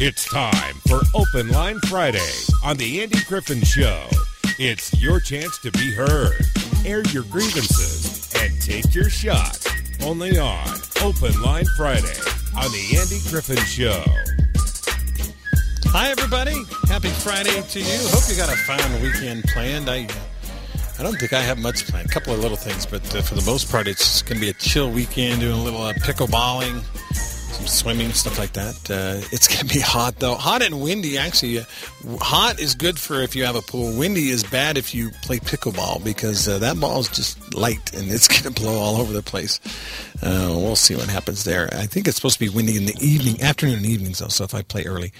It's time for Open Line Friday on The Andy Griffin Show. It's your chance to be heard, air your grievances, and take your shot. Only on Open Line Friday on The Andy Griffin Show. Hi, everybody. Happy Friday to you. Hope you got a fun weekend planned. I, I don't think I have much planned. A couple of little things, but uh, for the most part, it's going to be a chill weekend, doing a little uh, pickleballing, swimming, stuff like that. Uh, it's going to be hot, though. Hot and windy, actually. Uh, hot is good for if you have a pool. Windy is bad if you play pickleball because uh, that ball is just light and it's going to blow all over the place. Uh, we'll see what happens there. I think it's supposed to be windy in the evening, afternoon and evenings, though. So if I play early,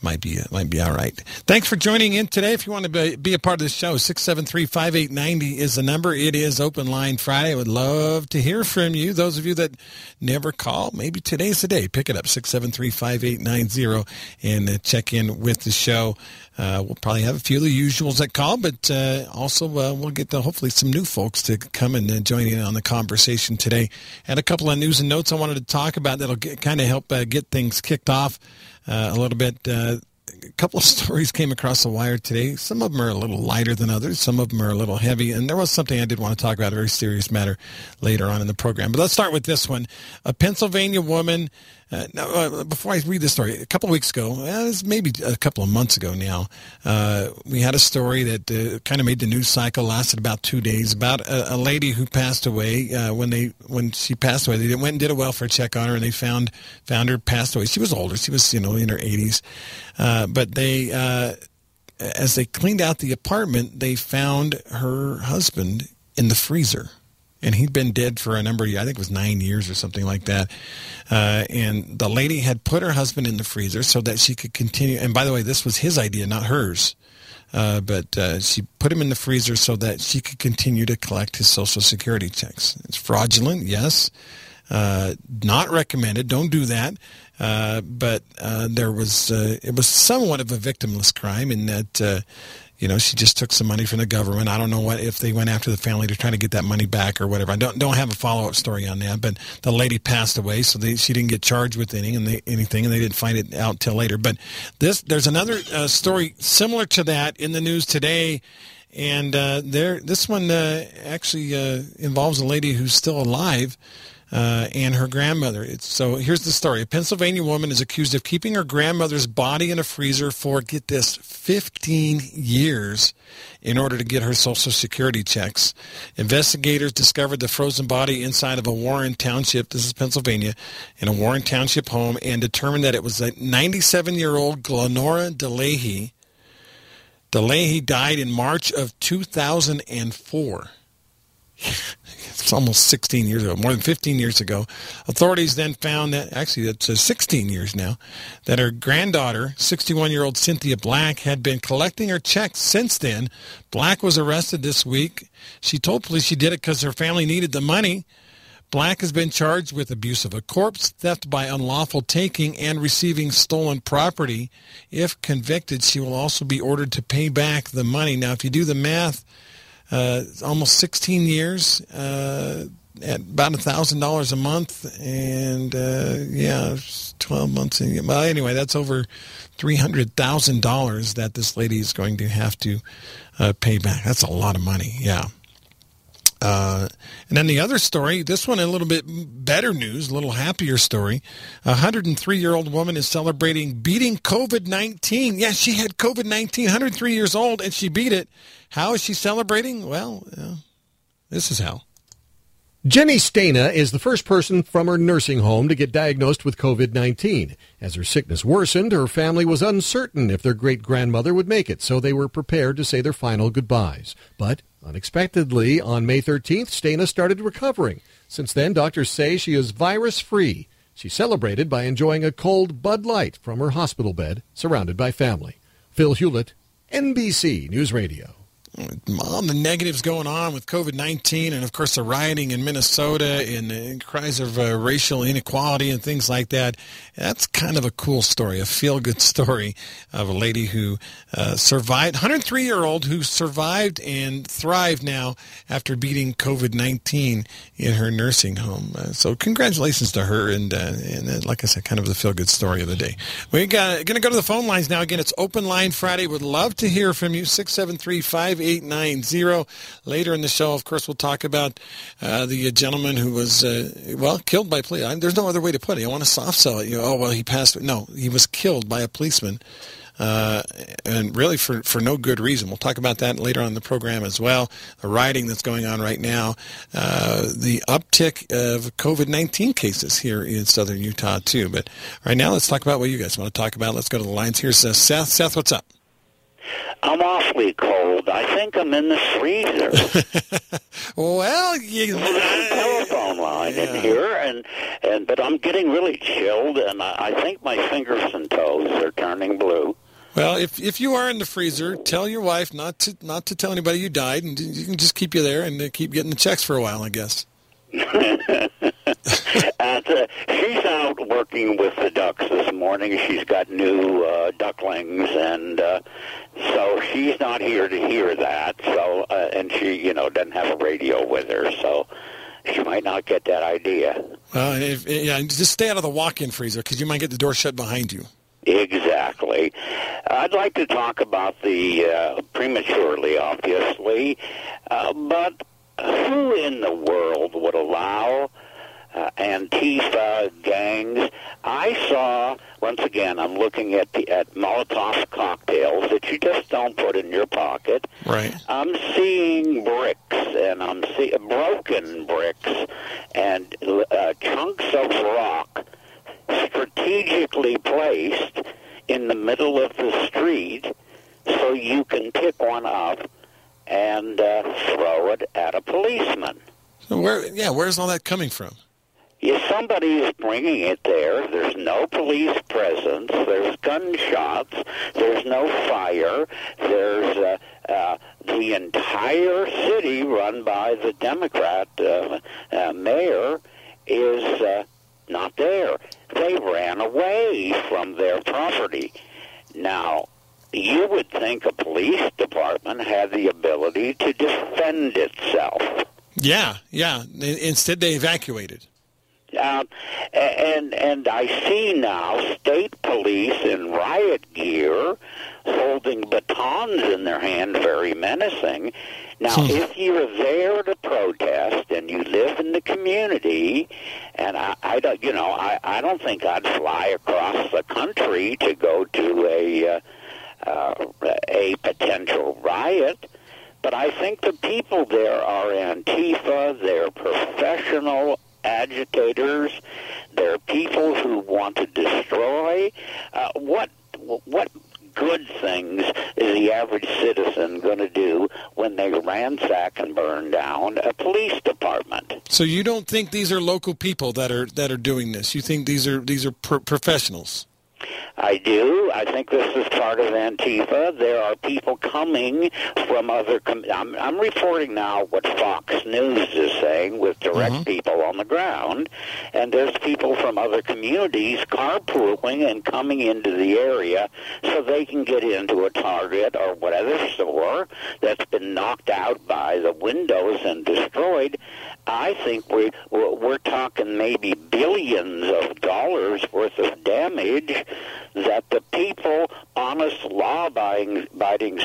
might be uh, might be all right. Thanks for joining in today. If you want to be, be a part of the show, 673-5890 is the number. It is Open Line Friday. I would love to hear from you. Those of you that never call, maybe today's the day. Pick it up, 673-5890, and uh, check in with the show. Uh, we'll probably have a few of the usuals that call, but uh, also uh, we'll get to hopefully some new folks to come and uh, join in on the conversation today. And a couple of news and notes I wanted to talk about that'll kind of help uh, get things kicked off uh, a little bit. a couple of stories came across the wire today. Some of them are a little lighter than others. Some of them are a little heavy. And there was something I did want to talk about, a very serious matter later on in the program. But let's start with this one. A Pennsylvania woman uh, now, uh, before I read this story, a couple of weeks ago, uh, maybe a couple of months ago now, uh, we had a story that uh, kind of made the news cycle, lasted about two days, about a, a lady who passed away. Uh, when they when she passed away, they went and did a welfare check on her, and they found found her passed away. She was older; she was you know in her eighties, but they. as they cleaned out the apartment, they found her husband in the freezer and he'd been dead for a number of years. I think it was nine years or something like that. Uh, and the lady had put her husband in the freezer so that she could continue. And by the way, this was his idea, not hers. Uh, but uh, she put him in the freezer so that she could continue to collect his Social Security checks. It's fraudulent, yes. Uh, not recommended. Don't do that. Uh, but uh, there was it was somewhat of a victimless crime in that you know, she just took some money from the government. I don't know what if they went after the family to try to get that money back or whatever. I don't don't have a follow up story on that. But the lady passed away, so they, she didn't get charged with anything, and they, anything, and they didn't find it out till later. But this there's another uh, story similar to that in the news today. And uh, there, this one uh, actually uh, involves a lady who's still alive uh, and her grandmother. It's, so here's the story. A Pennsylvania woman is accused of keeping her grandmother's body in a freezer for, get this, 15 years in order to get her Social Security checks. Investigators discovered the frozen body inside of a Warren Township, this is Pennsylvania, in a Warren Township home and determined that it was a 97-year-old Glenora DeLahey. DeLahey died in March of 2004. it's almost 16 years ago, more than 15 years ago. Authorities then found that, actually, it's uh, 16 years now, that her granddaughter, 61 year old Cynthia Black, had been collecting her checks since then. Black was arrested this week. She told police she did it because her family needed the money. Black has been charged with abuse of a corpse, theft by unlawful taking, and receiving stolen property. If convicted, she will also be ordered to pay back the money. Now, if you do the math, almost 16 years uh, at about a thousand dollars a month, and uh, yeah, 12 months. In, well, anyway, that's over three hundred thousand dollars that this lady is going to have to uh, pay back. That's a lot of money. Yeah. Uh, and then the other story, this one a little bit better news, a little happier story. A 103 year old woman is celebrating beating COVID 19. Yeah, she had COVID 19, 103 years old, and she beat it. How is she celebrating? Well, uh, this is how. Jennie Stejna is the first person from her nursing home to get diagnosed with COVID 19. As her sickness worsened, her family was uncertain if their great grandmother would make it, so they were prepared to say their final goodbyes. But unexpectedly, on May 13th, Stejna started recovering. Since then, doctors say she is virus free. She celebrated by enjoying a cold Bud Light from her hospital bed, surrounded by family. Phil Hewlett, NBC News Radio. All the negatives going on with COVID 19, and of course the rioting in Minnesota and the cries of uh, racial inequality and things like that. That's kind of a cool story, a feel good story of a lady who uh, survived, 103 year old who survived and thrived now after beating COVID 19 in her nursing home. Uh, so, congratulations to her, and, uh, and uh, like I said, kind of the feel good story of the day. We're going to go to the phone lines now. Again, it's Open Line Friday. Would love to hear from you. 673 5890. Later in the show, of course, we'll talk about uh, the gentleman who was, uh, well, killed by police. There's no other way to put it. I want to soft sell it. You know, oh, well, he passed. No, he was killed by a policeman. Uh, and really for, for no good reason. We'll talk about that later on in the program as well. The rioting that's going on right now, uh, the uptick of COVID-19 cases here in southern Utah too. But right now, let's talk about what you guys want to talk about. Let's go to the lines. Here's uh, Seth. Seth, what's up? I'm awfully cold. I think I'm in the freezer. well, you There's a telephone line yeah. in here, and and but I'm getting really chilled, and I, I think my fingers and toes are turning blue. Well, if if you are in the freezer, tell your wife not to not to tell anybody you died, and you can just keep you there and uh, keep getting the checks for a while, I guess. and, uh, she's out working with the ducks this morning. She's got new uh, ducklings, and uh, so she's not here to hear that. So, uh, and she, you know, doesn't have a radio with her, so she might not get that idea. Well, if, yeah, just stay out of the walk-in freezer because you might get the door shut behind you. Exactly. I'd like to talk about the uh, prematurely, obviously, uh, but who in the world would allow uh, Antifa gangs? I saw once again. I'm looking at the at Molotov cocktails that you just don't put in your pocket. Right. I'm seeing bricks, and I'm seeing broken bricks, and uh, chunks of rock strategically placed in the middle of the street so you can pick one up and uh, throw it at a policeman. So where, yeah, where's all that coming from? If somebody is bringing it there, there's no police presence, there's gunshots, there's no fire, there's uh, uh, the entire city run by the Democrat uh, uh, mayor is uh, not there. They ran away from their property. Now, you would think a police department had the ability to defend itself. Yeah, yeah. Instead, they evacuated. Uh, and and I see now state police in riot gear holding batons in their hand, very menacing. Now, hmm. if you're there to protest and you live in the community, and I, I don't, you know, I, I don't think I'd fly across the country to go to a uh, uh, a potential riot. But I think the people there are Antifa. They're professional agitators. They're people who want to destroy. Uh, what what good things is the average citizen going to do when they ransack and burn down a police department? So you don't think these are local people that are that are doing this? You think these are these are pro- professionals? I do. I think this is part of Antifa. There are people coming from other. Com- I'm, I'm reporting now what Fox News is saying with direct mm-hmm. people on the ground, and there's people from other communities carpooling and coming into the area so they can get into a Target or whatever store that's been knocked out by the windows and destroyed. I think we we're talking maybe billions of dollars worth of damage that the people, honest, law-abiding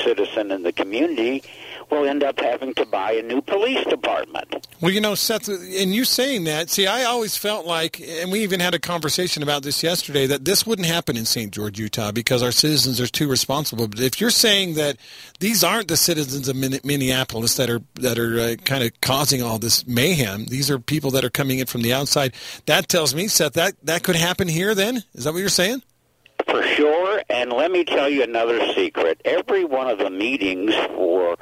citizen in the community, will end up having to buy a new police department. Well, you know, Seth, and you saying that, see, I always felt like, and we even had a conversation about this yesterday, that this wouldn't happen in St. George, Utah, because our citizens are too responsible. But if you're saying that these aren't the citizens of Minneapolis that are that are uh, kind of causing all this mayhem, these are people that are coming in from the outside. That tells me, Seth, that that could happen here. Then is that what you're saying? For sure, and let me tell you another secret. Every one of the meetings for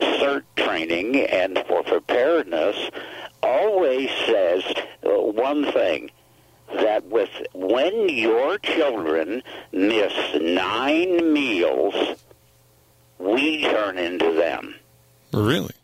CERT training and for preparedness always says uh, one thing that with when your children miss nine meals, we turn into them. Really?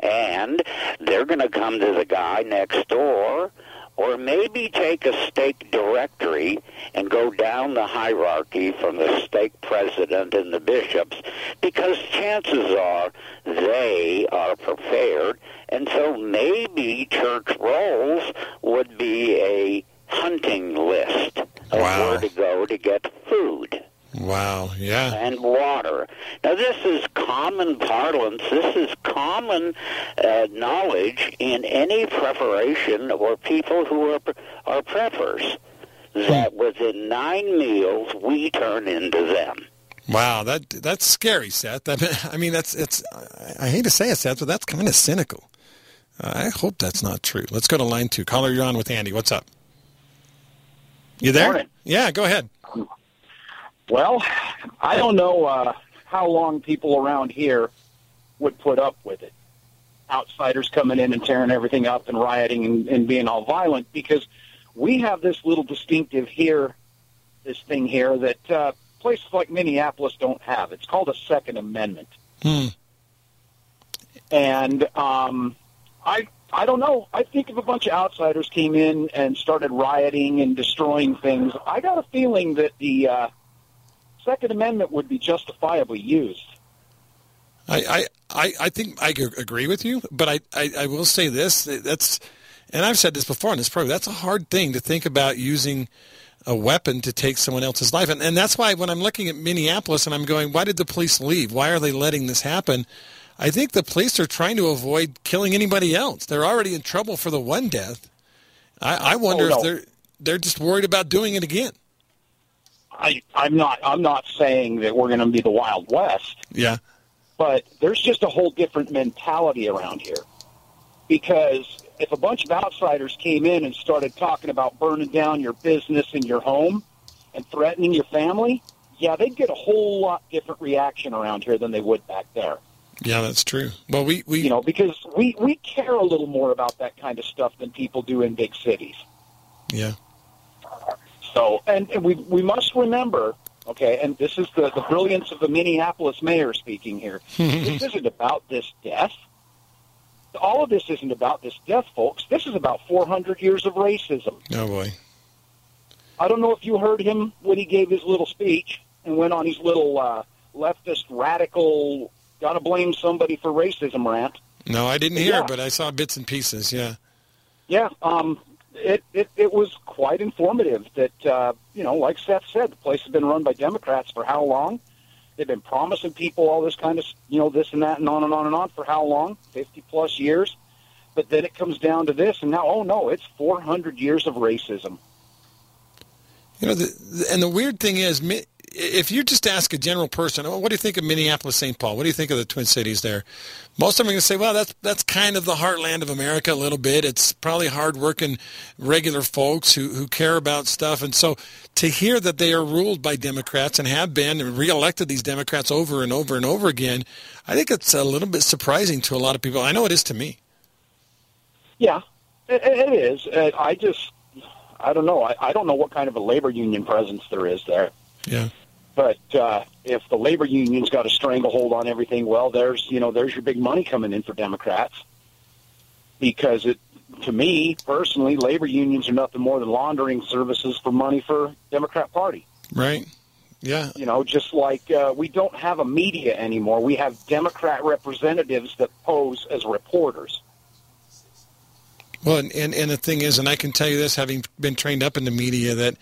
And they're going to come to the guy next door or maybe take a stake directory and go down the hierarchy from the stake president and the bishops because chances are they are prepared and so maybe church rolls would be a hunting list of Wow. where to go to get food Wow. Yeah. and water. Now, this is common parlance. This is common uh, knowledge in any preparation or people who are are preppers. Hmm. That within nine meals we turn into them. Wow. That that's scary, Seth. That, I mean, that's it's. I, I hate to say it, Seth, but that's kind of cynical. Uh, I hope that's not true. Let's go to line two. Caller, you're on with Andy. What's up? You there? Morning. Yeah. Go ahead. Um, Well, I don't know uh, how long people around here would put up with it. Outsiders coming in and tearing everything up and rioting and, and being all violent because we have this little distinctive here, this thing here that uh, places like Minneapolis don't have. It's called a Second Amendment. Hmm. And um, I I don't know. I think if a bunch of outsiders came in and started rioting and destroying things, I got a feeling that the uh, Second Amendment would be justifiably used. I, I, I, think I agree with you, but I, I, I will say this. That's, and I've said this before on this program. That's a hard thing to think about using a weapon to take someone else's life, and and that's why when I'm looking at Minneapolis and I'm going, why did the police leave? Why are they letting this happen? I think the police are trying to avoid killing anybody else. They're already in trouble for the one death. I, I oh, wonder Oh, no. if they're they're just worried about doing it again. I I'm not I'm not saying that we're going to be the Wild West, Yeah. but there's just a whole different mentality around here. Because if a bunch of outsiders came in and started talking about burning down your business and your home and threatening your family, yeah, they'd get a whole lot different reaction around here than they would back there. Yeah, that's true. Well, we, we You know, because we we care a little more about that kind of stuff than people do in big cities. yeah. So, and, and we we must remember, okay, and this is the, the brilliance of the Minneapolis mayor speaking here. this isn't about this death. All of this isn't about this death, folks. This is about 400 years of racism. Oh boy. I don't know if you heard him when he gave his little speech and went on his little uh, leftist radical, gotta blame somebody for racism rant. No, I didn't hear, Yeah. but I saw bits and pieces. Yeah. Yeah, um, it, it it was quite informative. That uh, you know, like Seth said, the place has been run by Democrats for how long? They've been promising people all this kind of you know this and that and on and on and on for how long? Fifty plus years. But then it comes down to this, and now oh no, it's four hundred years of racism. You know, the, and the weird thing is, if you just ask a general person, oh, what do you think of Minneapolis, St. Paul? What do you think of the Twin Cities there? Most of them are going to say, well, that's that's kind of the heartland of America a little bit. It's probably hardworking, regular folks who, who care about stuff. And so to hear that they are ruled by Democrats and have been and reelected these Democrats over and over and over again, I think it's a little bit surprising to a lot of people. I know it is to me. Yeah, it, it is. I just I don't know. I, I don't know what kind of a labor union presence there is there. Yeah. But uh, if the labor union's got a stranglehold on everything, well, there's you know there's your big money coming in for Democrats. Because it, to me personally, labor unions are nothing more than laundering services for money for Democrat Party. Right. Yeah. You know, just like uh, we don't have a media anymore, we have Democrat representatives that pose as reporters. Well, and, and, and the thing is, and I can tell you this, having been trained up in the media, that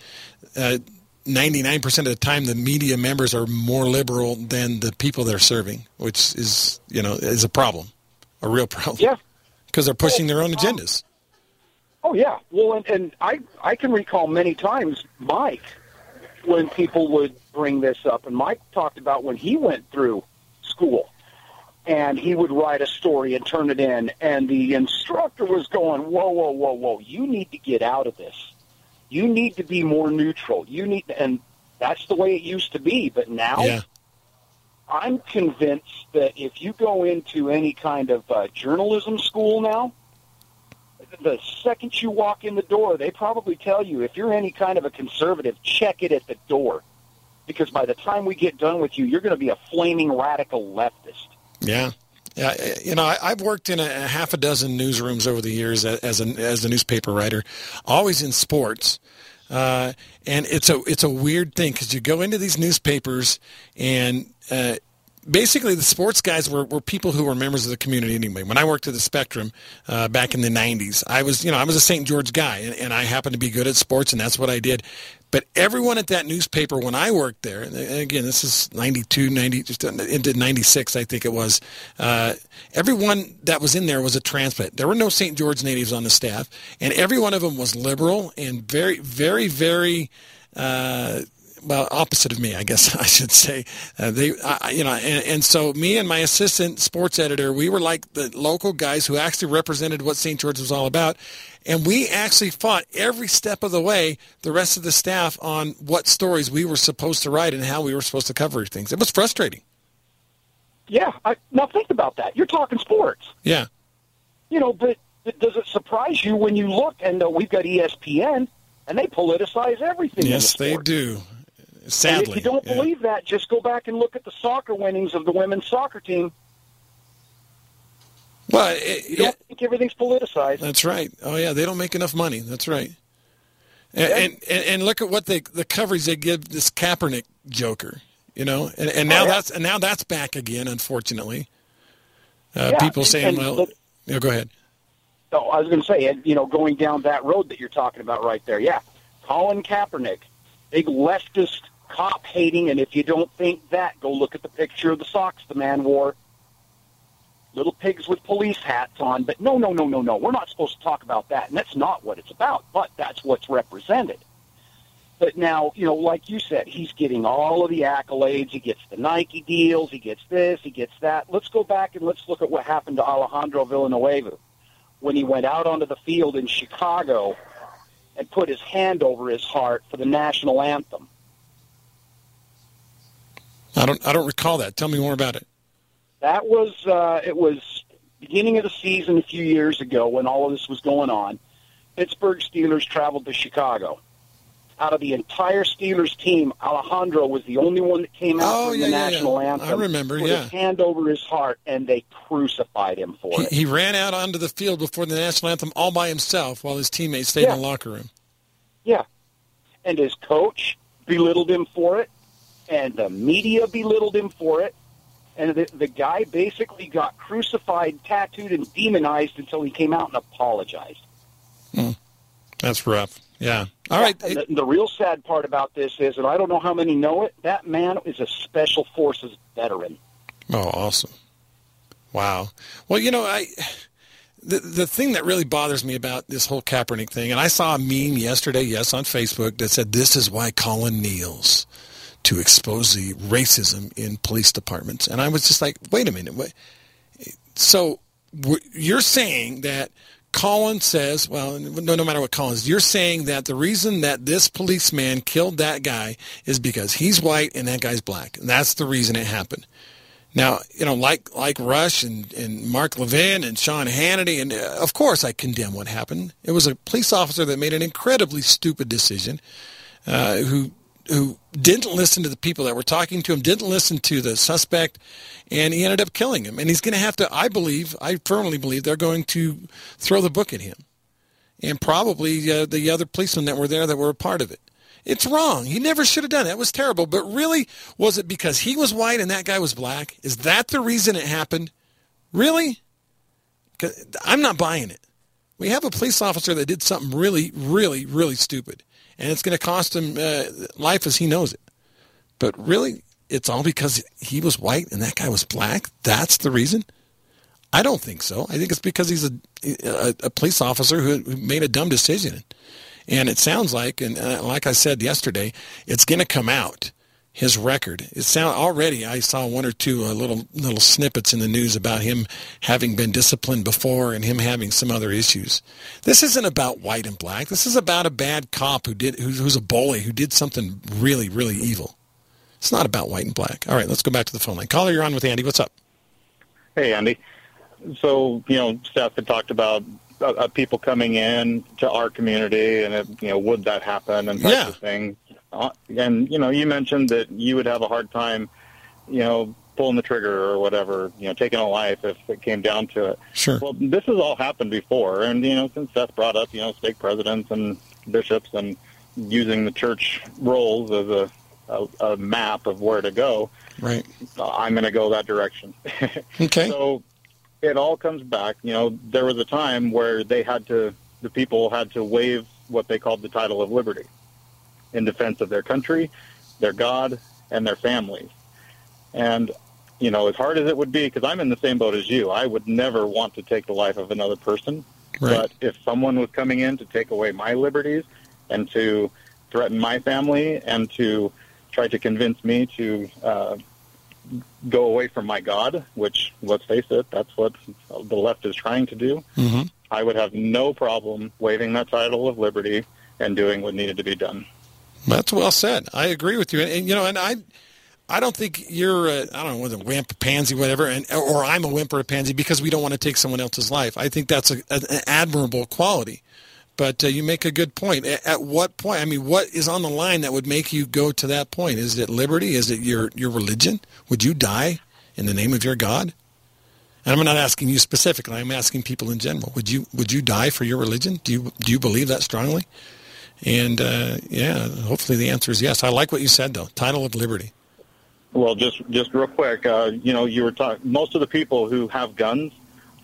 uh, 99% of the time the media members are more liberal than the people they're serving, which is, you know, is a problem, a real problem. Yeah. Because they're pushing their own oh, agendas. Oh yeah. Well, and, and I I can recall many times Mike when people would bring this up, and Mike talked about when he went through school, and he would write a story and turn it in, and the instructor was going, "Whoa, whoa, whoa, whoa! You need to get out of this. You need to be more neutral. You need," and that's the way it used to be. But now, Yeah. I'm convinced that if you go into any kind of uh, journalism school now, the second you walk in the door, they probably tell you if you're any kind of a conservative, check it at the door. Because by the time we get done with you, you're going to be a flaming radical leftist. Yeah. Yeah, you know, I, have worked in a, a, half a dozen newsrooms over the years as a as a newspaper writer, always in sports. Uh, and it's a it's a weird thing because you go into these newspapers and uh, basically the sports guys were, were people who were members of the community anyway. When I worked at the Spectrum uh, back in the '90s, I was you know I was a St. George guy, and, and, I happened to be good at sports, and that's what I did. But everyone at that newspaper when I worked there, and again this is '92, '90, just into '96, I think it was. Uh, everyone that was in there was a transplant. There were no St. George natives on the staff, and every one of them was liberal and very, very, very. Uh, well, opposite of me, I guess I should say. Uh, they, uh, you know, and, and, so me and my assistant sports editor, we were like the local guys who actually represented what St. George was all about, and we actually fought every step of the way the rest of the staff on what stories we were supposed to write and how we were supposed to cover things. It was frustrating. Yeah, I, now think about that. You're talking sports. Yeah. You know, but, but does it surprise you when you look and uh, we've got ESPN and they politicize everything? Yes, the they do. Sadly, and if you don't yeah. believe that, just go back and look at the soccer winnings of the women's soccer team. Well, it, you don't think everything's politicized. That's right. Oh yeah, they don't make enough money. That's right. And, yeah. and, and and look at what they the coverage they give this Kaepernick joker. You know, and, and now oh, yeah. that's and now that's back again. Unfortunately, uh, yeah, people saying, "Well, yeah, go ahead." Oh, I was going to say, you know, going down that road that you're talking about right there. Yeah, Colin Kaepernick, big leftist cop hating, and if you don't think that, go look at the picture of the socks the man wore. Little pigs with police hats on, but no, no, no, no, no. We're not supposed to talk about that, and that's not what it's about, but that's what's represented. But now, you know, like you said, he's getting all of the accolades. He gets the Nike deals. He gets this. He gets that. Let's go back and let's look at what happened to Alejandro Villanueva when he went out onto the field in Chicago and put his hand over his heart for the national anthem. I don't. I don't recall that. Tell me more about it. That was. Uh, it was beginning of the season a few years ago when all of this was going on. Pittsburgh Steelers traveled to Chicago. Out of the entire Steelers team, Alejandro was the only one that came out oh, from yeah, the yeah, national yeah. anthem. I remember. Put yeah. his hand over his heart, and they crucified him for he, it. He ran out onto the field before the national anthem all by himself, while his teammates stayed in the locker room. Yeah, and his coach belittled him for it and the media belittled him for it. And the, the guy basically got crucified, tattooed, and demonized until he came out and apologized. Hmm. That's rough. Yeah. All right. The, the, real sad part about this is, and I don't know how many know it, that man is a special forces veteran. Oh, awesome! Wow. Well, you know, I the the thing that really bothers me about this whole Kaepernick thing, and I saw a meme yesterday, yes, on Facebook that said, "This is why Colin kneels." To expose the racism in police departments. And I was just like, wait a minute. Wait. So you're saying that Colin says, well, no, no matter what Colin says, you're saying that the reason that this policeman killed that guy is because he's white and that guy's black. And that's the reason it happened. Now, you know, like like Rush and, and Mark Levin and Sean Hannity, and uh, of course I condemn what happened. It was a police officer that made an incredibly stupid decision, uh, who who didn't listen to the people that were talking to him, didn't listen to the suspect, and he ended up killing him. And he's going to have to, I believe, I firmly believe they're going to throw the book at him. And probably uh, the other policemen that were there that were a part of it. It's wrong. He never should have done it. That was terrible. But really, was it because he was white and that guy was black? Is that the reason it happened? Really? I'm not buying it. We have a police officer that did something really, really, really stupid and it's going to cost him uh, life as he knows it. But really, it's all because he was white and that guy was black. That's the reason. I don't think so. I think it's because he's a a, a police officer who, made a dumb decision, and it sounds like, and uh, like I said yesterday, it's going to come out his record. It sound already. I saw one or two uh, little little snippets in the news about him having been disciplined before and him having some other issues. This isn't about white and black. This is about a bad cop who did who's, who's a bully who did something really really evil. It's not about white and black. All right, let's go back to the phone line. Caller, you're on with Andy. What's up? Hey, Andy. So you know, Steph had talked about uh, uh people coming in to our community, and it, you know, would that happen and types yeah. of thing. Uh, and you know, you mentioned that you would have a hard time, you know, pulling the trigger or whatever, you know, taking a life if it came down to it. Sure. Well, this has all happened before, and you know, since Seth brought up, you know, stake presidents and bishops and using the church rolls as a a, a map of where to go, Right. I'm going to go that direction. Okay. So it all comes back. You know, there was a time where they had to, the people had to wave what they called the title of liberty in defense of their country, their God, and their families. And, you know, as hard as it would be, because I'm in the same boat as you, I would never want to take the life of another person. Right. But if someone was coming in to take away my liberties and to threaten my family and to try to convince me to uh, go away from my God, which, let's face it, that's what the left is trying to do, hmm I would have no problem waving that title of liberty and doing what needed to be done. That's well said. I agree with you. And, and, you know, and I, I don't think you're, I don't know, whether wimp, pansy, whatever, and or I'm a wimp or a pansy because we don't want to take someone else's life. I think that's a, an admirable quality. But uh, you make a good point. At, at what point? I mean, what is on the line that would make you go to that point? Is it liberty? Is it your your religion? Would you die in the name of your God? And I'm not asking you specifically. I'm asking people in general. Would you would you die for your religion? Do you do you believe that strongly? And uh, yeah, hopefully the answer is yes. I like what you said though. Title of liberty. Well, just just real quick, uh, you know, you were talking. Most of the people who have guns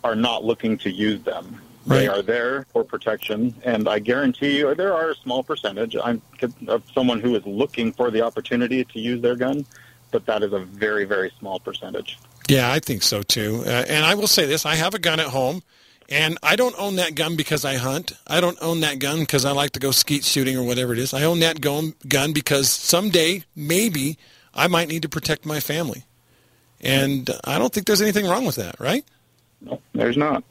are not looking to use them. They are there for protection, and I guarantee you, there are a small percentage I'm, of someone who is looking for the opportunity to use their gun, but that is a very, very small percentage. Yeah, I think so too. Uh, and I will say this: I have a gun at home, and I don't own that gun because I hunt. I don't own that gun because I like to go skeet shooting or whatever it is. I own that gun gun because someday, maybe, I might need to protect my family. And I don't think there's anything wrong with that, right? No, there's not.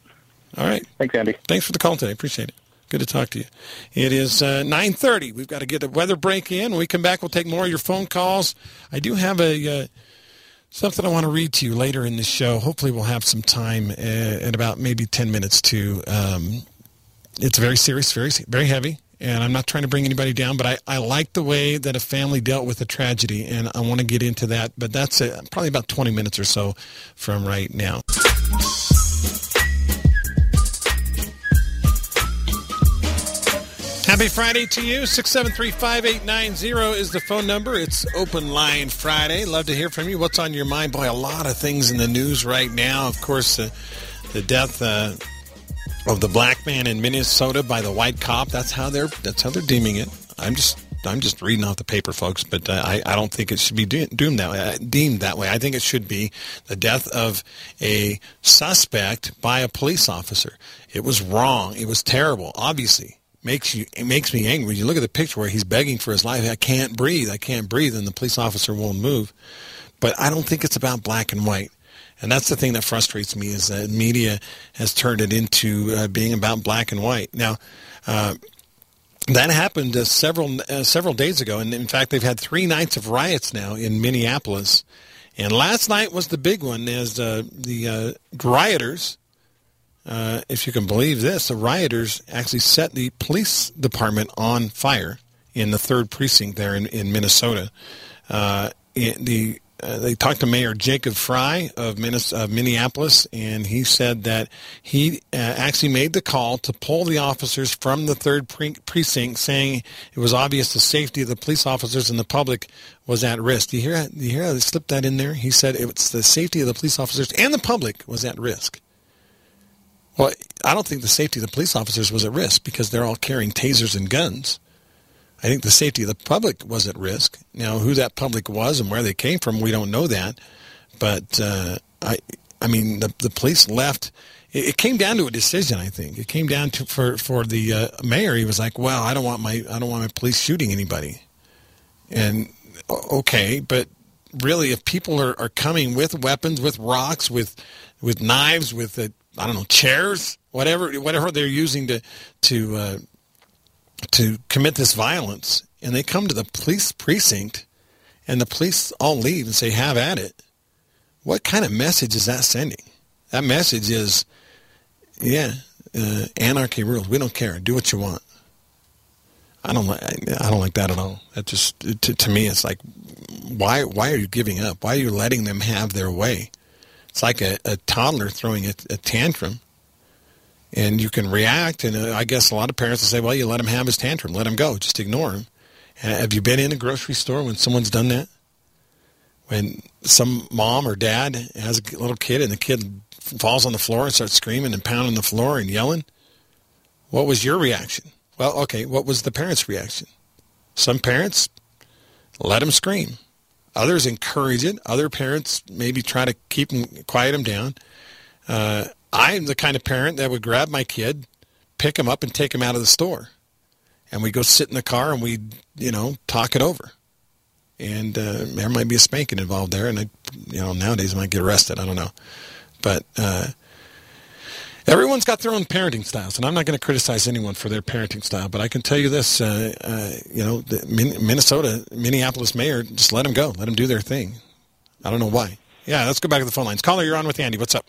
All right. Thanks, Andy. Thanks for the call today. Appreciate it. Good to talk to you. It is uh, 9.30. We've got to get the weather break in. When we come back, we'll take more of your phone calls. I do have a uh, something I want to read to you later in the show. Hopefully we'll have some time uh, at about maybe 10 minutes to... Um, it's very serious, very very heavy, and I'm not trying to bring anybody down, but I, I like the way that a family dealt with a tragedy, and I want to get into that, but that's uh, probably about 20 minutes or so from right now. Happy Friday to you. 673-5890 is the phone number. It's Open Line Friday. Love to hear from you. What's on your mind? Boy, a lot of things in the news right now. Of course, uh, the death uh, of the black man in Minnesota by the white cop. That's how they're that's how they're deeming it. I'm just I'm just reading off the paper, folks, but uh, I, I don't think it should be doomed that way, uh, deemed that way. I think it should be the death of a suspect by a police officer. It was wrong. It was terrible. Obviously, makes you it makes me angry. You look at the picture where he's begging for his life. I can't breathe. I can't breathe, and the police officer won't move. But I don't think it's about black and white. And that's the thing that frustrates me is that media has turned it into uh, being about black and white. Now, uh, that happened uh, several uh, several days ago, and in fact, they've had three nights of riots now in Minneapolis. And last night was the big one, as uh, the uh, rioters, uh, if you can believe this, the rioters actually set the police department on fire in the third precinct there in, in Minnesota. Uh, in the uh, they talked to Mayor Jacob Frey of, Minneapolis, and he said that he uh, actually made the call to pull the officers from the third pre- precinct, saying it was obvious the safety of the police officers and the public was at risk. Do you hear? Do you hear they slipped that in there? He said it's the safety of the police officers and the public was at risk. Well, I don't think the safety of the police officers was at risk because they're all carrying tasers and guns. I think the safety of the public was at risk. Now, who that public was and where they came from, we don't know that. But uh, I, I mean, the the police left. It, it came down to a decision. I think it came down to for for the uh, mayor. He was like, "Well, I don't want my I don't want my police shooting anybody." And okay, but really, if people are, are coming with weapons, with rocks, with with knives, with uh, I don't know chairs, whatever whatever they're using to to uh, to commit this violence, and they come to the police precinct, and the police all leave and say, "Have at it." What kind of message is that sending? That message is, yeah, uh, anarchy rules. We don't care. Do what you want. I don't like. I don't like that at all. That just to, to me, it's like, why why are you giving up? Why are you letting them have their way? It's like a, a toddler throwing a, a, tantrum, and you can react. And uh, I guess a lot of parents will say, "Well, you let him have his tantrum, let him go, just ignore him." And have you been in a grocery store when someone's done that? When some mom or dad has a little kid and the kid falls on the floor and starts screaming and pounding the floor and yelling, what was your reaction? Well, okay, what was the parent's reaction? Some parents let him scream. Others encourage it. Other parents maybe try to keep them, quiet them down. Uh, I'm the kind of parent that would grab my kid, pick him up, and take him out of the store, and we'd go sit in the car and we'd, you know, talk it over. And uh, there might be a spanking involved there, and I, you know, nowadays I might get arrested. I don't know, but uh, everyone's got their own parenting styles, and I'm not going to criticize anyone for their parenting style. But I can tell you this: uh, uh, you know, the Minnesota, Minneapolis mayor, just let them go, let them do their thing. I don't know why. Yeah, let's go back to the phone lines. Caller, you're on with Andy. What's up?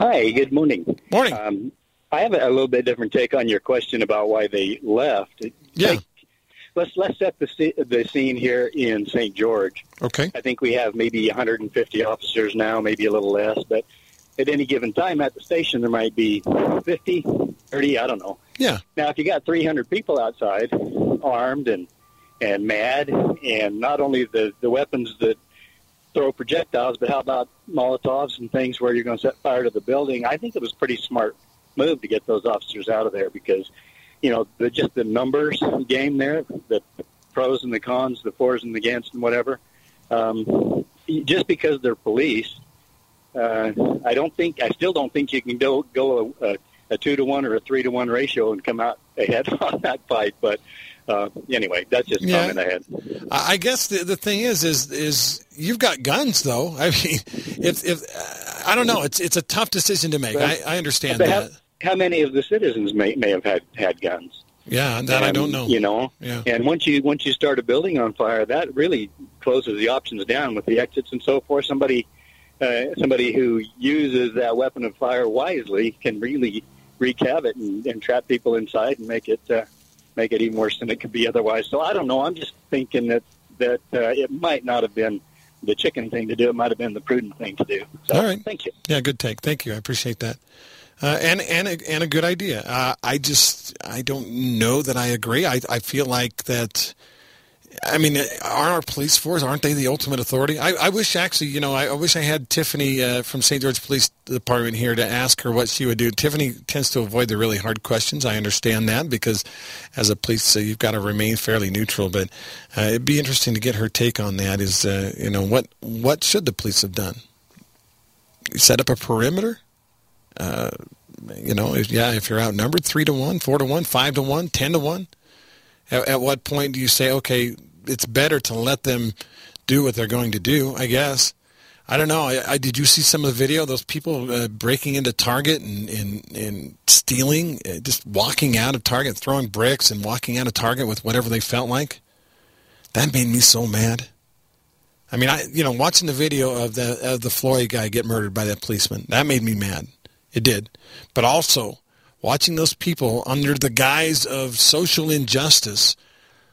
Hi. Good morning. Morning. Um, I have a, little bit different take on your question about why they left. Yeah. Like, let's let's set the the scene here in St. George. Okay. I think we have maybe 150 officers now, maybe a little less, but at any given time at the station there might be 50, 30, I don't know. Yeah. Now, if you got 300 people outside, armed and and mad, and not only the the weapons that throw projectiles, but how about Molotovs and things where you're going to set fire to the building? I think it was a pretty smart move to get those officers out of there because, you know, the, just the numbers game there, the pros and the cons, the fors and the against and whatever. Um, just because they're police uh, I don't think, I still don't think you can go go a, a two to one or a three to one ratio and come out ahead on that fight. But uh, anyway, that's just yeah. comment I had. I guess the the thing is, is is you've got guns though. I mean, if if uh, I don't know, it's it's a tough decision to make. I, I understand that. How, how many of the citizens may may have had had guns? Yeah, that and, I don't know. You know, yeah. and once you once you start a building on fire, that really closes the options down with the exits and so forth. Somebody uh, somebody who uses that weapon of fire wisely can really wreak havoc and, and trap people inside and make it uh, make it even worse than it could be otherwise. So I don't know. I'm just thinking that that uh, it might not have been the chicken thing to do. It might have been the prudent thing to do. So, All right. Thank you. Yeah, good take. Thank you. I appreciate that. Uh, and and a, and a good idea. Uh, I just I don't know that I agree. I I feel like that I mean, aren't our police force aren't they the ultimate authority? I, I wish actually, you know, I, I wish I had Tiffany uh, from St. George Police Department here to ask her what she would do. Tiffany tends to avoid the really hard questions. I understand that because as a police, uh, you've got to remain fairly neutral. But uh, it'd be interesting to get her take on that. Is uh, you know what what should the police have done? Set up a perimeter. Uh, you know, if, yeah, if you're outnumbered, three to one, four to one, five to one, ten to one. At, at what point do you say, okay, it's better to let them do what they're going to do? I guess. I don't know. I, I, did you see some of the video? Those people uh, breaking into Target and, and, and stealing, uh, just walking out of Target, throwing bricks and walking out of Target with whatever they felt like. That made me so mad. I mean, I you know watching the video of the of the Floyd guy get murdered by that policeman that made me mad. It did, but also watching those people under the guise of social injustice,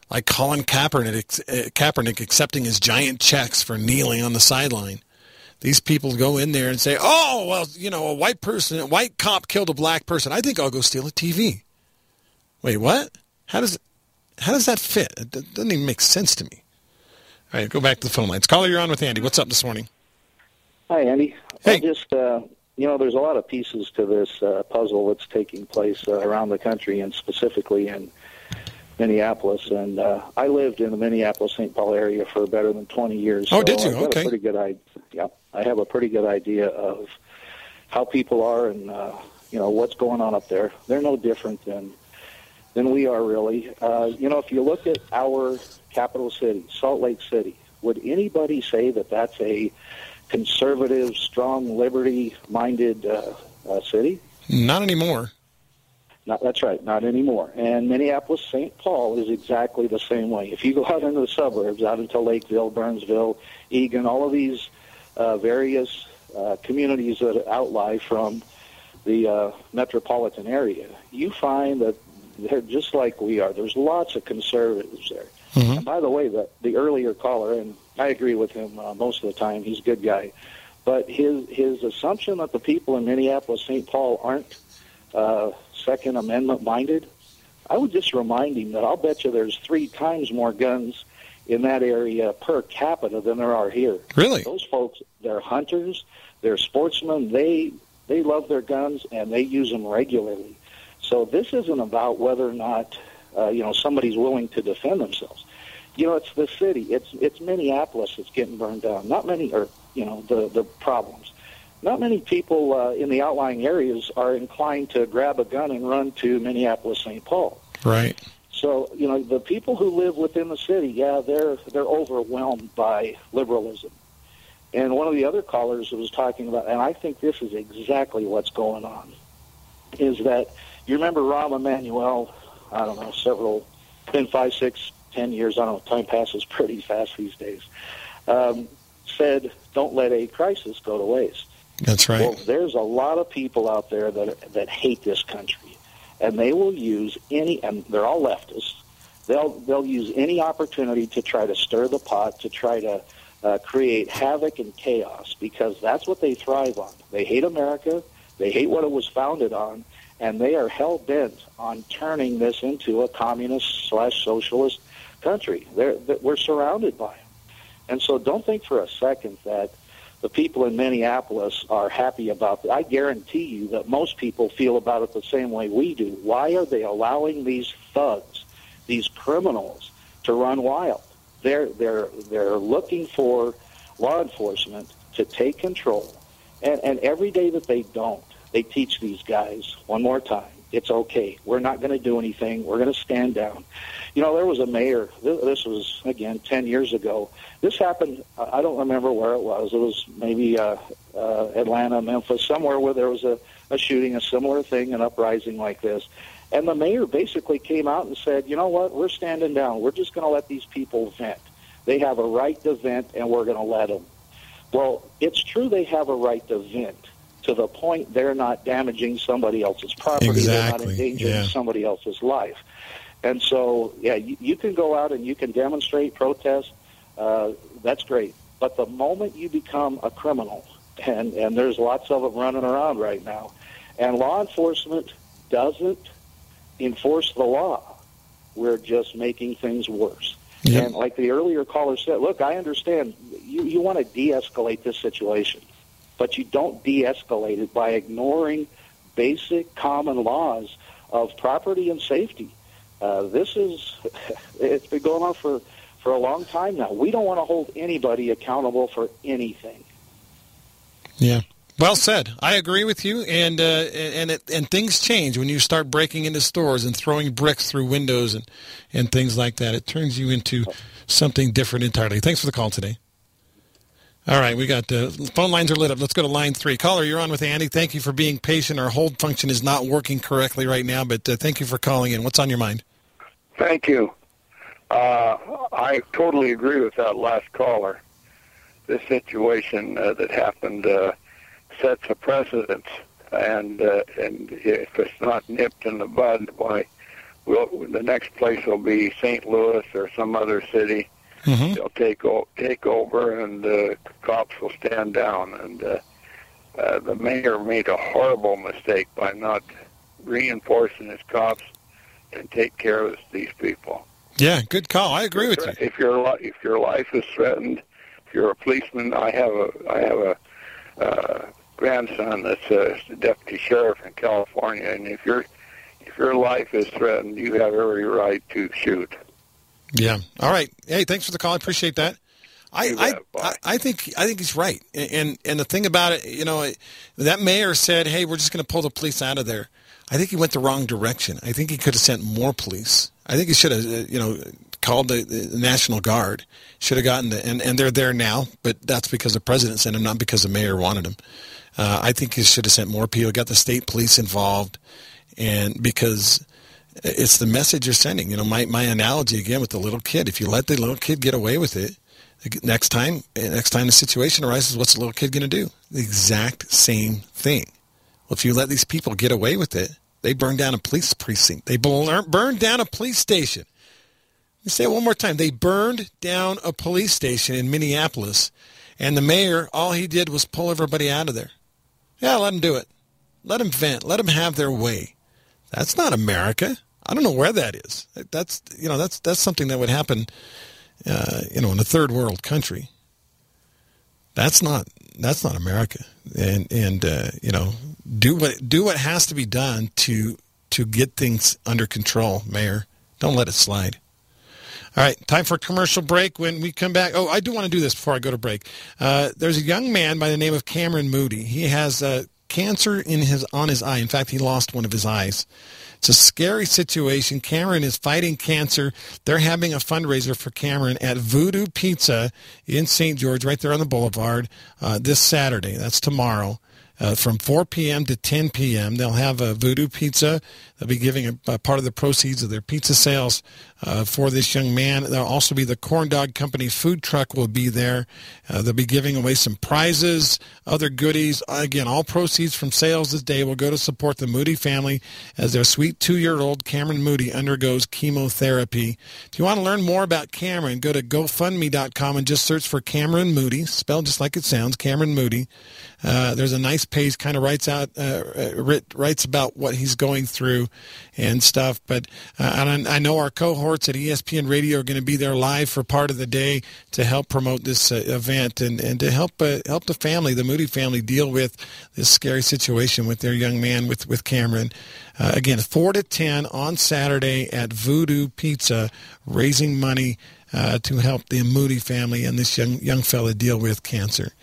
like Colin Kaepernick, uh, Kaepernick accepting his giant checks for kneeling on the sideline. These people go in there and say, "Oh, well, you know, a white person, a white cop killed a black person. I think I'll go steal a TV." Wait, what? How does how does that fit? It doesn't even make sense to me. All right, go back to the phone lines. Caller, you're on with Andy. What's up this morning? Hi, Andy. Hey. I just uh, you know, there's a lot of pieces to this uh, puzzle that's taking place uh, around the country and specifically in Minneapolis. And uh, I lived in the Minneapolis-St. Paul area for better than 20 years. Oh, so did you? I've okay. A pretty good idea. Yeah, I have a pretty good idea of how people are and uh, you know what's going on up there. They're no different than than we are really. Uh, you know, if you look at our capital city, Salt Lake City, would anybody say that that's a conservative, strong, liberty-minded uh, uh, city? Not anymore. Not, that's right, not anymore. And Minneapolis, St. Paul is exactly the same way. If you go out into the suburbs, out into Lakeville, Burnsville, Eagan, all of these uh, various uh, communities that outlie from the uh, metropolitan area, you find that they're just like we are. There's lots of conservatives there. Mm-hmm. And by the way, the, the earlier caller, and I agree with him uh, most of the time. He's a good guy, but his his assumption that the people in Minneapolis, St. Paul, aren't uh, Second Amendment minded. I would just remind him that I'll bet you there's three times more guns in that area per capita than there are here. Really? Those folks, they're hunters, they're sportsmen. They they love their guns and they use them regularly. So this isn't about whether or not uh, you know somebody's willing to defend themselves. You know, it's the city. It's it's Minneapolis that's getting burned down. Not many, or you know, the the problems. Not many people uh, in the outlying areas are inclined to grab a gun and run to Minneapolis, St. Paul. Right. So you know, the people who live within the city, yeah, they're they're overwhelmed by liberalism. And one of the other callers was talking about, and I think this is exactly what's going on, is that you remember Rahm Emanuel, I don't know, several, been five, six, ten years, I don't know, time passes pretty fast these days, um, said, don't let a crisis go to waste. That's right. Well, there's a lot of people out there that that hate this country, and they will use any, and they're all leftists. They'll they'll use any opportunity to try to stir the pot, to try to uh, create havoc and chaos, because that's what they thrive on. They hate America. They hate what it was founded on, and they are hell bent on turning this into a communist slash socialist country. They're, we're surrounded by them, and so don't think for a second that the people in Minneapolis are happy about that. I guarantee you that most people feel about it the same way we do. Why are they allowing these thugs, these criminals, to run wild? They're they're they're looking for law enforcement to take control, and and every day that they don't, they teach these guys one more time. It's okay. We're not going to do anything. We're going to stand down. You know, there was a mayor. This was again ten years ago. This happened. I don't remember where it was. It was maybe uh, uh, Atlanta, Memphis, somewhere where there was a, a shooting, a similar thing, an uprising like this. And the mayor basically came out and said, "You know what? We're standing down. We're just going to let these people vent. They have a right to vent, and we're going to let them." Well, it's true they have a right to vent to the point they're not damaging somebody else's property. Exactly. They're not endangering Yeah. somebody else's life. And so, yeah, you, you can go out and you can demonstrate, protest. Uh, that's great. But the moment you become a criminal, and, and there's lots of them running around right now, and law enforcement doesn't enforce the law, we're just making things worse. Yeah. And like the earlier caller said, look, I understand you, you want to de-escalate this situation, but you don't de-escalate it by ignoring basic common laws of property and safety. Uh, this is, it's been going on for, for a long time now. We don't want to hold anybody accountable for anything. Yeah. Well said. I agree with you, and uh, and it, and things change when you start breaking into stores and throwing bricks through windows and, and things like that. It turns you into something different entirely. Thanks for the call today. All right, we got uh, phone lines are lit up. Let's go to line three. Caller, you're on with Andy. Thank you for being patient. Our hold function is not working correctly right now, but uh, thank you for calling in. What's on your mind? Thank you. Uh, I totally agree with that last caller. This situation uh, that happened uh, sets a precedent, and uh, and if it's not nipped in the bud, why, will the next place will be St. Louis or some other city. Mm-hmm. They'll take o- take over, and uh, cops will stand down. And uh, uh, the mayor made a horrible mistake by not reinforcing his cops and take care of these people. Yeah, good call. I agree with you. If your li- if your life is threatened, if you're a policeman, I have a I have a uh, grandson that's a deputy sheriff in California, and if your if your life is threatened, you have every right to shoot. Yeah. All right. Hey, thanks for the call. I appreciate that. I, I. I, think I think he's right. And and the thing about it, you know, that mayor said, "Hey, we're just going to pull the police out of there." I think he went the wrong direction. I think he could have sent more police. I think he should have, uh, you know, called the, the National Guard. Should have gotten the, and and they're there now, but that's because the president sent them, not because the mayor wanted them. Uh, I think he should have sent more people. Got the state police involved, and because it's the message you're sending. You know, my, my analogy again with the little kid. If you let the little kid get away with it, next time next time the situation arises, what's the little kid going to do? The exact same thing. Well, if you let these people get away with it, they burn down a police precinct. They burn down a police station. Let me say it one more time. They burned down a police station in Minneapolis, and the mayor, all he did was pull everybody out of there. Yeah, let them do it. Let them vent. Let them have their way. That's not America. I don't know where that is. That's you know that's that's something that would happen, uh, you know, in a third world country. That's not that's not America. And and uh, you know do what do what has to be done to to get things under control, Mayor. Don't let it slide. All right, time for a commercial break. When we come back, oh, I do want to do this before I go to break. Uh, there's a young man by the name of Cameron Moody. He has uh, cancer in his on his eye. In fact, he lost one of his eyes. It's a scary situation. Cameron is fighting cancer. They're having a fundraiser for Cameron at Voodoo Pizza in St. George, right there on the boulevard, uh, this Saturday. That's tomorrow uh, from 4 p.m. to 10 p.m. They'll have a voodoo pizza. They'll be giving a, a part of the proceeds of their pizza sales uh, for this young man. There'll also be the Corn Dog Company food truck will be there. Uh, they'll be giving away some prizes, other goodies. Again, all proceeds from sales this day will go to support the Moody family as their sweet two-year-old Cameron Moody undergoes chemotherapy. If you want to learn more about Cameron, go to GoFundMe.com and just search for Cameron Moody, spelled just like it sounds, Cameron Moody. Uh, there's a nice page, kind of writes out, uh, writes about what he's going through and stuff. But uh, and I know our cohorts at ESPN Radio are going to be there live for part of the day to help promote this uh, event and, and to help uh, help the family, the Moody family, deal with this scary situation with their young man with with Cameron. Uh, again, four to ten on Saturday at Voodoo Pizza, raising money. to help the Moody family and this young young fella deal with cancer.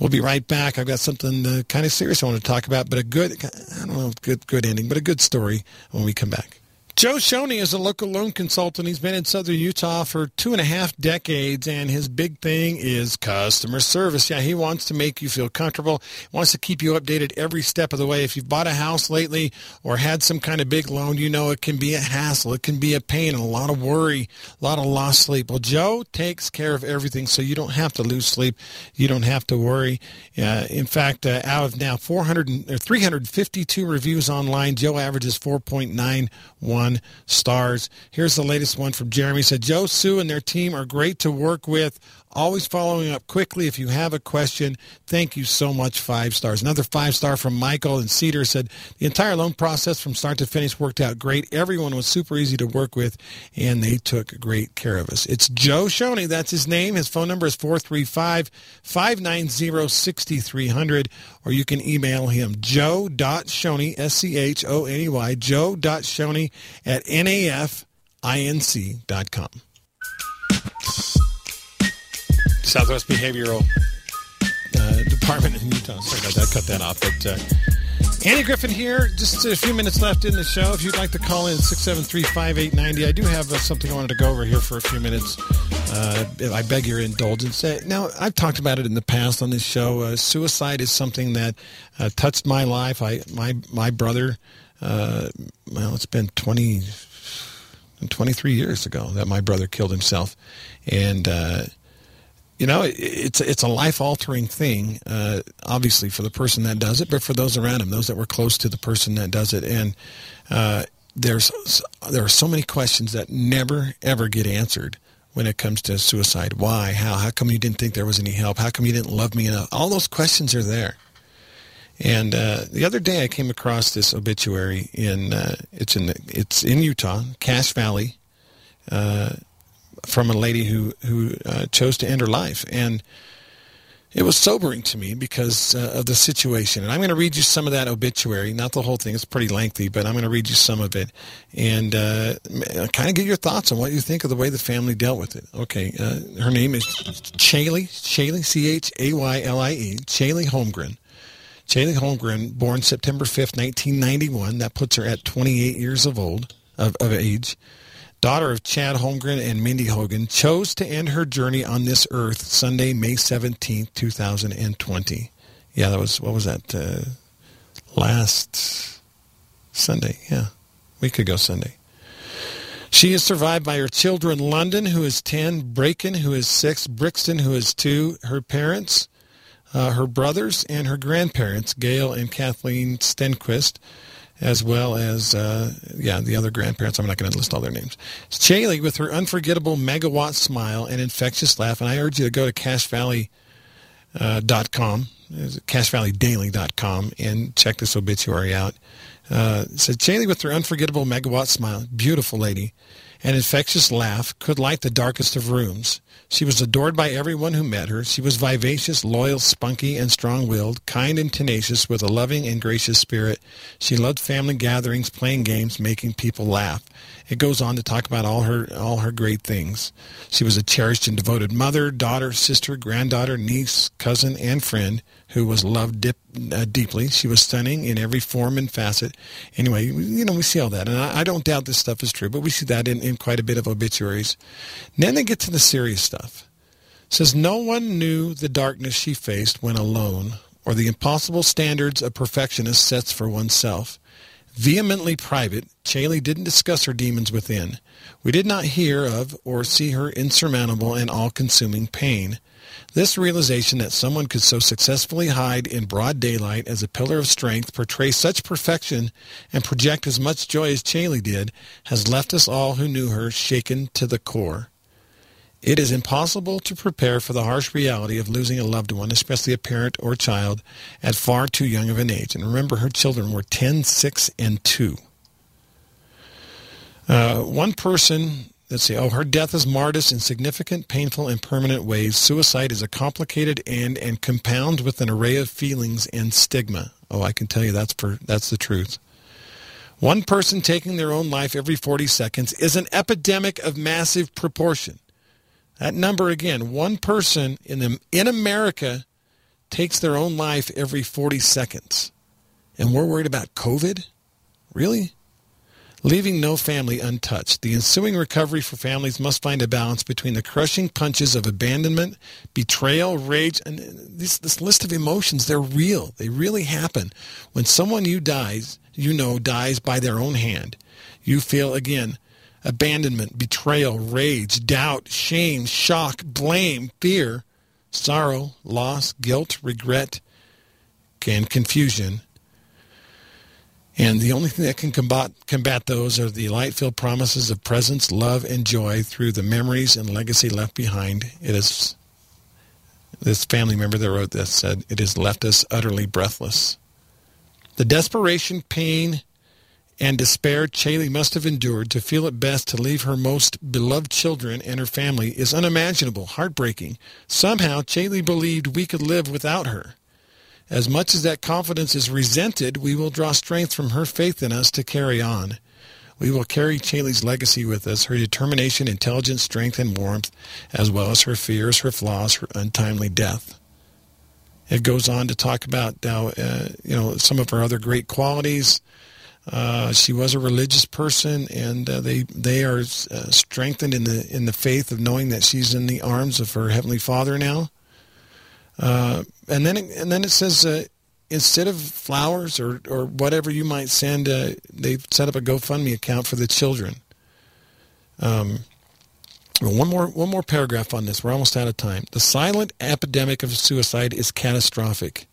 We'll be right back. I've got something uh, kind of serious I want to talk about, but a good, I don't know, good, good ending, but a good story when we come back. Joe Schoney is a local loan consultant. He's been in southern Utah for two and a half decades, and his big thing is customer service. Yeah, he wants to make you feel comfortable, wants to keep you updated every step of the way. If you've bought a house lately or had some kind of big loan, you know it can be a hassle, it can be a pain, a lot of worry, a lot of lost sleep. Well, Joe takes care of everything, so you don't have to lose sleep, you don't have to worry. Uh, in fact, uh, out of now 400 or 352 reviews online, Joe averages 4.91 one stars. Here's the latest one from Jeremy. He said, Joe, Sue, and their team are great to work with. Always following up quickly if you have a question. Thank you so much. Five stars. Another five star from Michael and Cedar said the entire loan process from start to finish worked out great. Everyone was super easy to work with, and they took great care of us. It's Joe Schoney. That's his name. His phone number is 435 590 6300, or you can email him joe.schoney, S-C-H-O-N-E-Y, joe.schoney at nafinc.com. Southwest Behavioral uh, Department in Utah. Sorry about that. Cut that off. But uh, Andy Griffin here. Just a few minutes left in the show. If you'd like to call in 673-5890. I do have uh, something I wanted to go over here for a few minutes. Uh, I beg your indulgence. Uh, now, I've talked about it in the past on this show. Uh, suicide is something that touched my life. I my my brother. well, it's been 20, 23 years ago that my brother killed himself, and you know, it's it's a life altering thing, uh, obviously for the person that does it, but for those around him, those that were close to the person that does it, and uh, there's there are so many questions that never ever get answered when it comes to suicide. Why? How? How come you didn't think there was any help? How come you didn't love me enough? All those questions are there. And uh, the other day, I came across this obituary in uh, it's in it's in Utah, Cache Valley. Uh, from a lady who who uh, chose to end her life, and it was sobering to me because uh, of the situation. And I'm going to read you some of that obituary, not the whole thing; it's pretty lengthy, but I'm going to read you some of it and uh, kind of get your thoughts on what you think of the way the family dealt with it. Okay, uh, her name is Chaylie, Chaylie, C H A Y L I E, Chaylie Holmgren. Chaylie Holmgren, born September 5th, 1991. That puts her at 28 years of old of, of age daughter of Chad Holmgren and Mindy Hogan, chose to end her journey on this earth Sunday, May 17, 2020. Yeah, that was, what was that? Uh, last Sunday. Yeah, week ago Sunday. She is survived by her children, London, who is 10, Braken, who is 6, Brixton, who is 2, her parents, uh, her brothers, and her grandparents, Gail and Kathleen Stenquist. As well as, uh, yeah, the other grandparents. I'm not going to list all their names. Chaylie with her unforgettable megawatt smile and infectious laugh. And I urge you to go to cachevalley.com, uh, cachevalleydaily.com, and check this obituary out. Uh, said Chaylie with her unforgettable megawatt smile, beautiful lady, and infectious laugh could light the darkest of rooms. She was adored by everyone who met her. She was vivacious, loyal, spunky, and strong-willed, kind and tenacious, with a loving and gracious spirit. She loved family gatherings, playing games, making people laugh. It goes on to talk about all her all her great things. She was a cherished and devoted mother, daughter, sister, granddaughter, niece, cousin, and friend who was loved dip, uh, deeply. She was stunning in every form and facet. Anyway, you know, we see all that. And I, I don't doubt this stuff is true, but we see that in, in quite a bit of obituaries. And then they get to the serious stuff. It says, no one knew the darkness she faced when alone or the impossible standards a perfectionist sets for oneself. Vehemently private, Chaylie didn't discuss her demons within. We did not hear of or see her insurmountable and all-consuming pain. This realization that someone could so successfully hide in broad daylight as a pillar of strength, portray such perfection, and project as much joy as Chaylie did, has left us all who knew her shaken to the core. It is impossible to prepare for the harsh reality of losing a loved one, especially a parent or child, at far too young of an age. And remember, her children were 10, 6, and 2. Uh, one person, let's see, oh, her death is us in significant, painful, and permanent ways. Suicide is a complicated end and compounds with an array of feelings and stigma. Oh, I can tell you that's, for, that's the truth. One person taking their own life every 40 seconds is an epidemic of massive proportion. That number again, one person in the, in America takes their own life every 40 seconds. And we're worried about COVID? Really? Leaving no family untouched. The ensuing recovery for families must find a balance between the crushing punches of abandonment, betrayal, rage, and this, this list of emotions, they're real. They really happen. When someone you dies, you know, dies by their own hand, you feel again abandonment, betrayal, rage, doubt, shame, shock, blame, fear, sorrow, loss, guilt, regret, and confusion. And the only thing that can combat, combat those are the light-filled promises of presence, love, and joy through the memories and legacy left behind. It is this family member that wrote this said, it has left us utterly breathless. The desperation, pain, and despair Chaylie must have endured to feel it best to leave her most beloved children and her family is unimaginable, heartbreaking. Somehow Chaylie believed we could live without her. As much as that confidence is resented, we will draw strength from her faith in us to carry on. We will carry Chaylie's legacy with us, her determination, intelligence, strength, and warmth, as well as her fears, her flaws, her untimely death. It goes on to talk about how, uh, you know, some of her other great qualities, uh, she was a religious person, and uh, they they are uh, strengthened in the in the faith of knowing that she's in the arms of her heavenly Father now. Uh, and then it, and then it says uh, instead of flowers or or whatever you might send, they've set up a GoFundMe account for the children. Um, one more one more paragraph on this. We're almost out of time. The silent epidemic of suicide is catastrophic.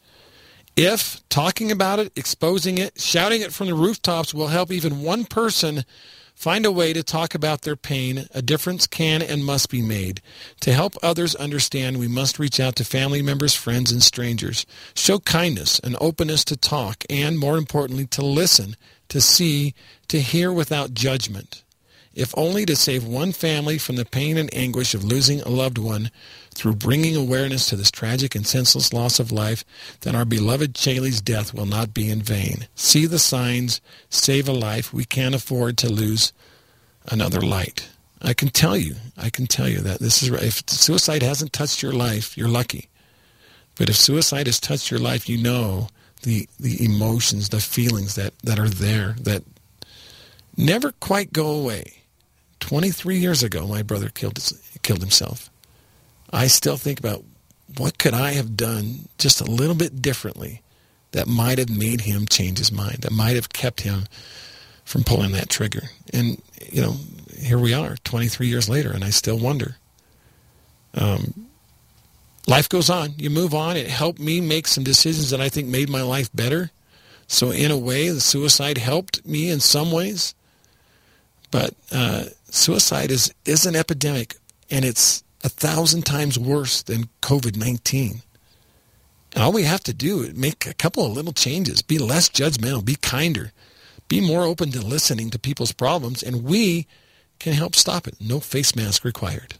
If talking about it, exposing it, shouting it from the rooftops will help even one person find a way to talk about their pain, a difference can and must be made. To help others understand, we must reach out to family members, friends, and strangers. Show kindness and openness to talk, and more importantly, to listen, to see, to hear without judgment if only to save one family from the pain and anguish of losing a loved one through bringing awareness to this tragic and senseless loss of life, then our beloved Chaylie's death will not be in vain. See the signs, save a life. We can't afford to lose another light. I can tell you, I can tell you that this is if suicide hasn't touched your life, you're lucky. But if suicide has touched your life, you know the the emotions, the feelings that, that are there that never quite go away. 23 years ago, my brother killed, killed himself. I still think about what could I have done just a little bit differently that might have made him change his mind, that might have kept him from pulling that trigger. And, you know, here we are 23 years later, and I still wonder. Um, life goes on. You move on. It helped me make some decisions that I think made my life better. So in a way, the suicide helped me in some ways. But uh, suicide is, is an epidemic, and it's a thousand times worse than COVID-19. And all we have to do is make a couple of little changes, be less judgmental, be kinder, be more open to listening to people's problems, and we can help stop it. No face mask required.